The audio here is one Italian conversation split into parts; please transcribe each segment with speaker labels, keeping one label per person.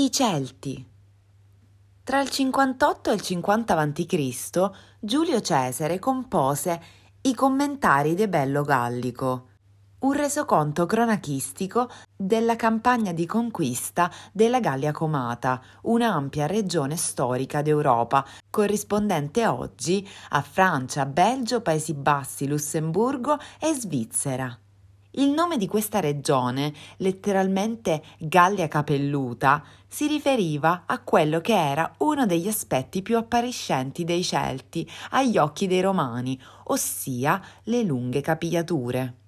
Speaker 1: I Celti. Tra il 58 e il 50 a.C. Giulio Cesare compose i Commentari de Bello Gallico, un resoconto cronachistico della campagna di conquista della Gallia Comata, un'ampia regione storica d'Europa, corrispondente oggi a Francia, Belgio, Paesi Bassi, Lussemburgo e Svizzera. Il nome di questa regione, letteralmente Gallia Capelluta, si riferiva a quello che era uno degli aspetti più appariscenti dei Celti agli occhi dei Romani, ossia le lunghe capigliature.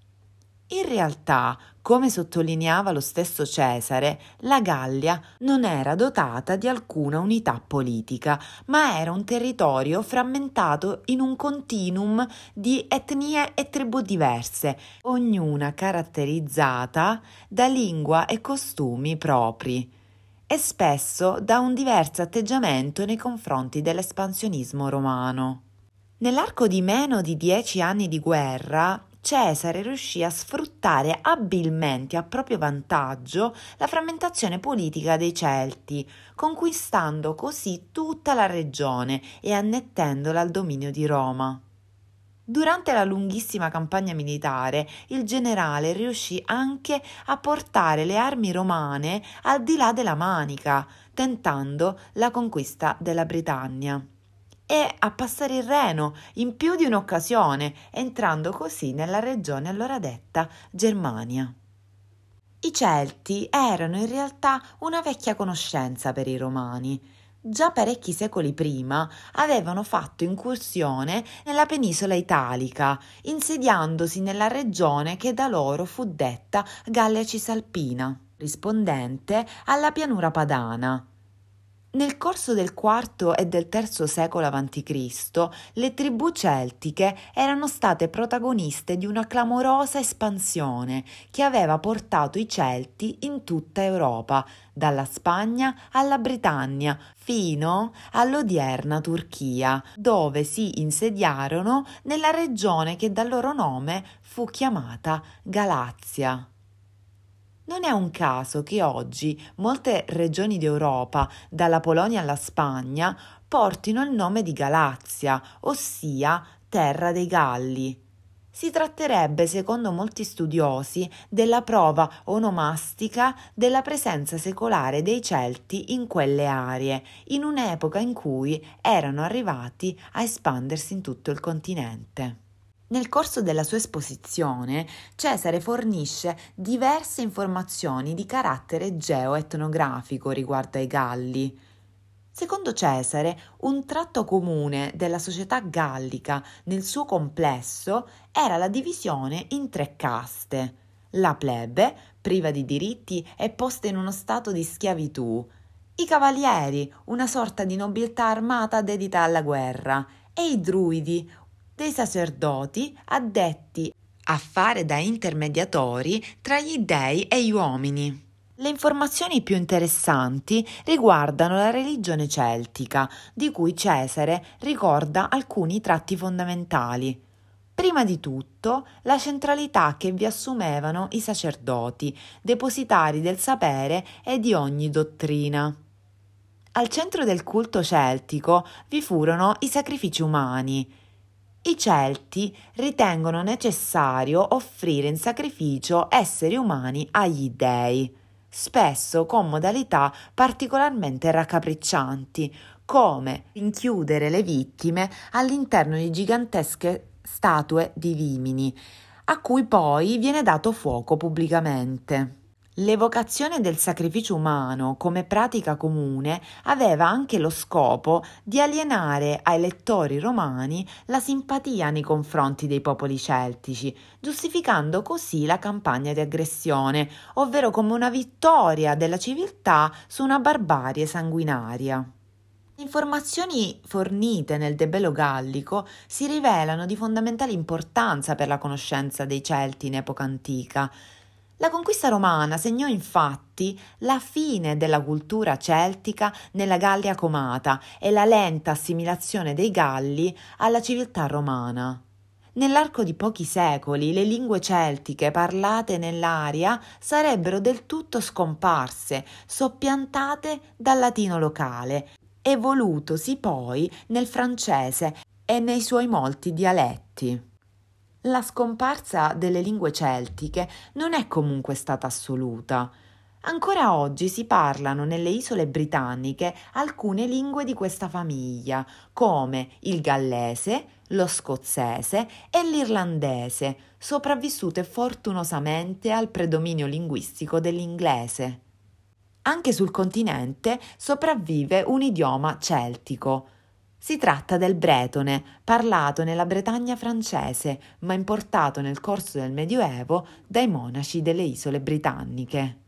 Speaker 1: In realtà, come sottolineava lo stesso Cesare, la Gallia non era dotata di alcuna unità politica, ma era un territorio frammentato in un continuum di etnie e tribù diverse, ognuna caratterizzata da lingua e costumi propri e spesso da un diverso atteggiamento nei confronti dell'espansionismo romano. Nell'arco di meno di dieci anni di guerra, Cesare riuscì a sfruttare abilmente a proprio vantaggio la frammentazione politica dei Celti, conquistando così tutta la regione e annettendola al dominio di Roma. Durante la lunghissima campagna militare, il generale riuscì anche a portare le armi romane al di là della Manica, tentando la conquista della Britannia e a passare il Reno in più di un'occasione, entrando così nella regione allora detta Germania. I Celti erano in realtà una vecchia conoscenza per i Romani. Già parecchi secoli prima avevano fatto incursione nella penisola italica, insediandosi nella regione che da loro fu detta Gallia Cisalpina, rispondente alla pianura padana. Nel corso del IV e del III secolo a.C., le tribù celtiche erano state protagoniste di una clamorosa espansione che aveva portato i Celti in tutta Europa, dalla Spagna alla Britannia, fino all'odierna Turchia, dove si insediarono nella regione che dal loro nome fu chiamata Galazia. Non è un caso che oggi molte regioni d'Europa, dalla Polonia alla Spagna, portino il nome di Galazia, ossia terra dei Galli. Si tratterebbe, secondo molti studiosi, della prova onomastica della presenza secolare dei Celti in quelle aree, in un'epoca in cui erano arrivati a espandersi in tutto il continente. Nel corso della sua esposizione, Cesare fornisce diverse informazioni di carattere geoetnografico riguardo ai Galli. Secondo Cesare, un tratto comune della società gallica nel suo complesso era la divisione in tre caste. La plebe, priva di diritti e posta in uno stato di schiavitù, i cavalieri, una sorta di nobiltà armata dedita alla guerra, e i druidi, dei sacerdoti addetti a fare da intermediatori tra gli dei e gli uomini. Le informazioni più interessanti riguardano la religione celtica, di cui Cesare ricorda alcuni tratti fondamentali. Prima di tutto, la centralità che vi assumevano i sacerdoti, depositari del sapere e di ogni dottrina. Al centro del culto celtico vi furono i sacrifici umani, i Celti ritengono necessario offrire in sacrificio esseri umani agli dei, spesso con modalità particolarmente raccapriccianti, come rinchiudere le vittime all'interno di gigantesche statue di vimini, a cui poi viene dato fuoco pubblicamente. L'evocazione del sacrificio umano come pratica comune aveva anche lo scopo di alienare ai lettori romani la simpatia nei confronti dei popoli celtici, giustificando così la campagna di aggressione, ovvero come una vittoria della civiltà su una barbarie sanguinaria. Le informazioni fornite nel Debello Gallico si rivelano di fondamentale importanza per la conoscenza dei Celti in epoca antica, la conquista romana segnò infatti la fine della cultura celtica nella Gallia comata e la lenta assimilazione dei Galli alla civiltà romana. Nell'arco di pochi secoli le lingue celtiche parlate nell'aria sarebbero del tutto scomparse, soppiantate dal latino locale, evolutosi poi nel francese e nei suoi molti dialetti. La scomparsa delle lingue celtiche non è comunque stata assoluta. Ancora oggi si parlano nelle isole britanniche alcune lingue di questa famiglia, come il gallese, lo scozzese e l'irlandese, sopravvissute fortunosamente al predominio linguistico dell'inglese. Anche sul continente sopravvive un idioma celtico. Si tratta del bretone, parlato nella Bretagna francese, ma importato nel corso del Medioevo dai monaci delle isole britanniche.